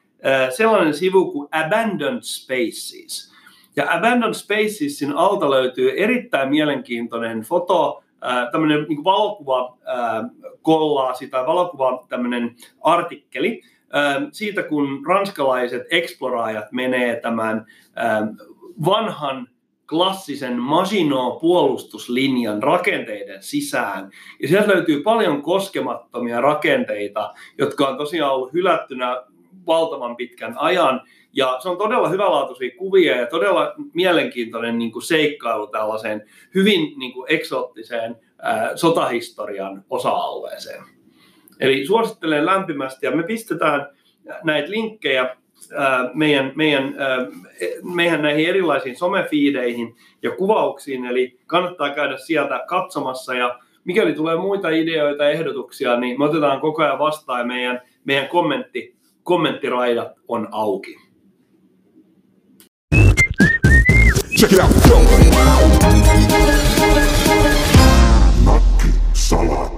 sellainen sivu kuin Abandoned Spaces. Ja Abandoned Spacesin alta löytyy erittäin mielenkiintoinen foto, tämmöinen niin valokuva kollaasi tai valokuva tämmöinen artikkeli siitä, kun ranskalaiset eksploraajat menee tämän vanhan klassisen Maginot-puolustuslinjan rakenteiden sisään. Ja sieltä löytyy paljon koskemattomia rakenteita, jotka on tosiaan ollut hylättynä valtavan pitkän ajan. Ja se on todella hyvälaatuisia kuvia ja todella mielenkiintoinen niin kuin seikkailu tällaiseen hyvin niin kuin eksoottiseen ää, sotahistorian osa-alueeseen. Eli suosittelen lämpimästi ja me pistetään näitä linkkejä meidän, meidän, ää, meidän näihin erilaisiin somefiideihin ja kuvauksiin, eli kannattaa käydä sieltä katsomassa ja mikäli tulee muita ideoita ja ehdotuksia, niin me otetaan koko ajan vastaan ja meidän, meidän kommentti, kommenttiraidat on auki. Check it out. Salatti.